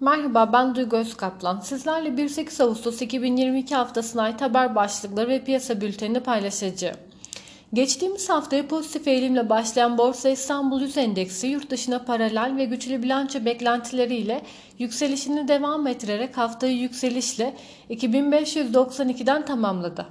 Merhaba ben Duygu Özkaplan. Sizlerle 1-8 Ağustos 2022 haftasına ait haber başlıkları ve piyasa bültenini paylaşacağım. Geçtiğimiz haftaya pozitif eğilimle başlayan Borsa İstanbul 100 Endeksi yurt dışına paralel ve güçlü bilanço beklentileriyle yükselişini devam ettirerek haftayı yükselişle 2592'den tamamladı.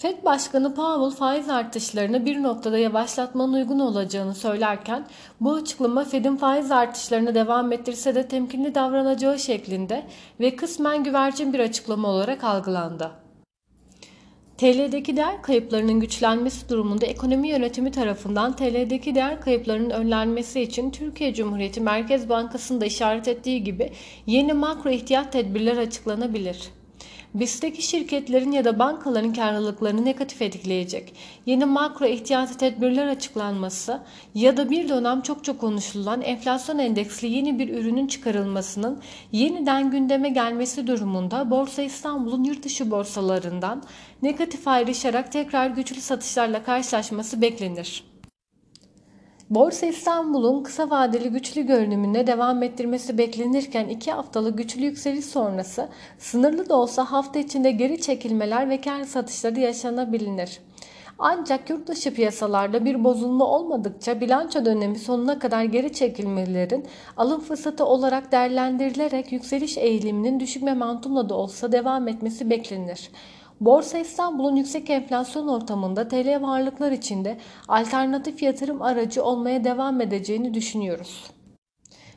Fed Başkanı Powell faiz artışlarını bir noktada yavaşlatmanın uygun olacağını söylerken bu açıklama Fed'in faiz artışlarını devam ettirse de temkinli davranacağı şeklinde ve kısmen güvercin bir açıklama olarak algılandı. TL'deki değer kayıplarının güçlenmesi durumunda ekonomi yönetimi tarafından TL'deki değer kayıplarının önlenmesi için Türkiye Cumhuriyeti Merkez Bankası'nda işaret ettiği gibi yeni makro ihtiyat tedbirler açıklanabilir. BIST'teki şirketlerin ya da bankaların karlılıklarını negatif etkileyecek yeni makro ihtiyati tedbirler açıklanması ya da bir dönem çok çok konuşulan enflasyon endeksli yeni bir ürünün çıkarılmasının yeniden gündeme gelmesi durumunda Borsa İstanbul'un yurt dışı borsalarından negatif ayrışarak tekrar güçlü satışlarla karşılaşması beklenir. Borsa İstanbul'un kısa vadeli güçlü görünümüne devam ettirmesi beklenirken 2 haftalık güçlü yükseliş sonrası sınırlı da olsa hafta içinde geri çekilmeler ve kar satışları yaşanabilir. Ancak yurt dışı piyasalarda bir bozulma olmadıkça bilanço dönemi sonuna kadar geri çekilmelerin alım fırsatı olarak değerlendirilerek yükseliş eğiliminin düşük momentumla da olsa devam etmesi beklenir. Borsa İstanbul'un yüksek enflasyon ortamında TL varlıklar içinde alternatif yatırım aracı olmaya devam edeceğini düşünüyoruz.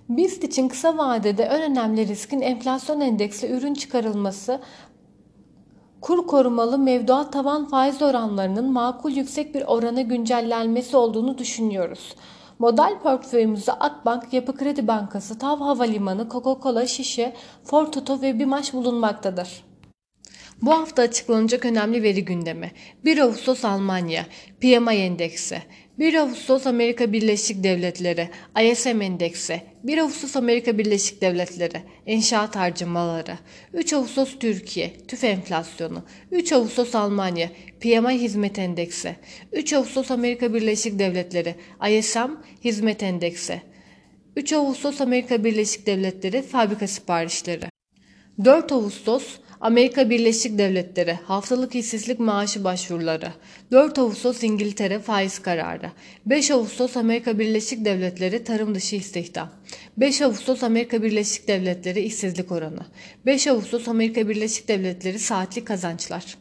BIST için kısa vadede en önemli riskin enflasyon endeksli ürün çıkarılması, kur korumalı mevduat tavan faiz oranlarının makul yüksek bir orana güncellenmesi olduğunu düşünüyoruz. Model portföyümüzde Akbank, Yapı Kredi Bankası, TAV Havalimanı, Coca-Cola, Şişe, Fortuto ve Bimaş bulunmaktadır. Bu hafta açıklanacak önemli veri gündemi. 1 Ağustos Almanya, PMI endeksi. 1 Ağustos Amerika Birleşik Devletleri, ISM endeksi. 1 Ağustos Amerika Birleşik Devletleri, inşaat harcamaları. 3 Ağustos Türkiye, tüf enflasyonu. 3 Ağustos Almanya, PMI hizmet endeksi. 3 Ağustos Amerika Birleşik Devletleri, ISM hizmet endeksi. 3 Ağustos Amerika Birleşik Devletleri fabrika siparişleri. 4 Ağustos Amerika Birleşik Devletleri haftalık işsizlik maaşı başvuruları 4 Ağustos İngiltere faiz kararı 5 Ağustos Amerika Birleşik Devletleri tarım dışı istihdam 5 Ağustos Amerika Birleşik Devletleri işsizlik oranı 5 Ağustos Amerika Birleşik Devletleri saatlik kazançlar